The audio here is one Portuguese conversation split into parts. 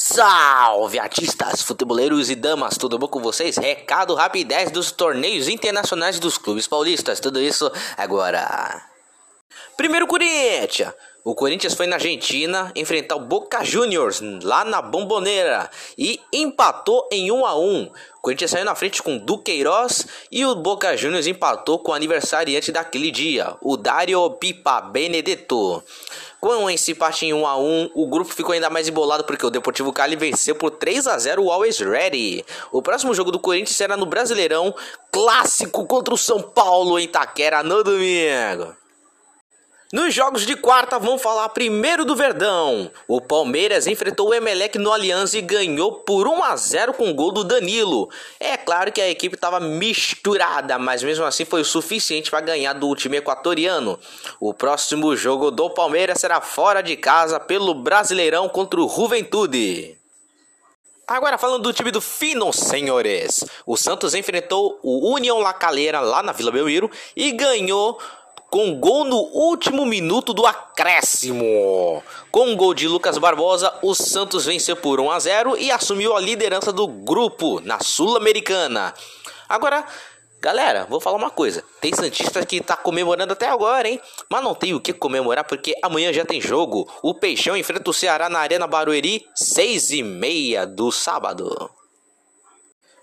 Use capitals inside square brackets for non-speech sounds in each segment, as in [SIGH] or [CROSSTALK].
Salve artistas, futeboleiros e damas, tudo bom com vocês? Recado rapidez dos torneios internacionais dos clubes paulistas, tudo isso agora. Primeiro Corinthians. O Corinthians foi na Argentina enfrentar o Boca Juniors lá na Bomboneira e empatou em 1 a 1. O Corinthians saiu na frente com Duqueiroz e o Boca Juniors empatou com o aniversariante daquele dia, o Dario Pipa Benedetto. Com esse empate em 1 a 1, o grupo ficou ainda mais embolado porque o Deportivo Cali venceu por 3 a 0 o Always Ready. O próximo jogo do Corinthians será no Brasileirão, clássico contra o São Paulo em Itaquera no domingo. Nos jogos de quarta, vamos falar primeiro do Verdão. O Palmeiras enfrentou o Emelec no Aliança e ganhou por 1 a 0 com o gol do Danilo. É claro que a equipe estava misturada, mas mesmo assim foi o suficiente para ganhar do time equatoriano. O próximo jogo do Palmeiras será fora de casa pelo Brasileirão contra o Juventude. Agora falando do time do Fino, senhores. O Santos enfrentou o União La Calera lá na Vila Belmiro e ganhou com gol no último minuto do acréscimo. Com o gol de Lucas Barbosa, o Santos venceu por 1 a 0 e assumiu a liderança do grupo na Sul-Americana. Agora, galera, vou falar uma coisa. Tem Santista que tá comemorando até agora, hein? Mas não tem o que comemorar porque amanhã já tem jogo. O Peixão enfrenta o Ceará na Arena Barueri, 6 e meia do sábado.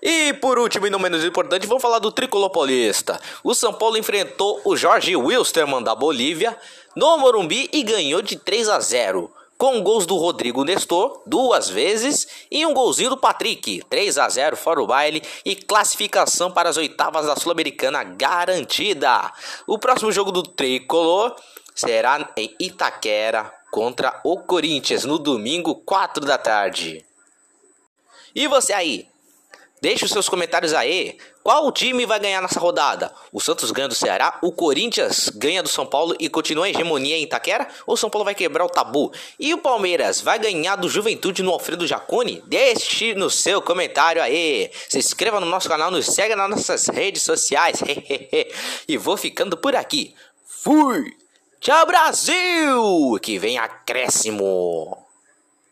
E por último e não menos importante, vamos falar do tricolor paulista. O São Paulo enfrentou o Jorge Wilstermann da Bolívia no Morumbi e ganhou de 3 a 0 com gols do Rodrigo Nestor duas vezes e um golzinho do Patrick, 3 a 0 fora o baile e classificação para as oitavas da Sul-Americana garantida. O próximo jogo do tricolor será em Itaquera contra o Corinthians no domingo, 4 da tarde. E você aí, Deixe os seus comentários aí. Qual time vai ganhar nessa rodada? O Santos ganha do Ceará? O Corinthians ganha do São Paulo e continua a hegemonia em Itaquera? Ou o São Paulo vai quebrar o tabu? E o Palmeiras vai ganhar do Juventude no Alfredo Jacone? Deixe no seu comentário aí. Se inscreva no nosso canal, nos segue nas nossas redes sociais. [LAUGHS] e vou ficando por aqui. Fui! Tchau, Brasil! Que vem acréscimo!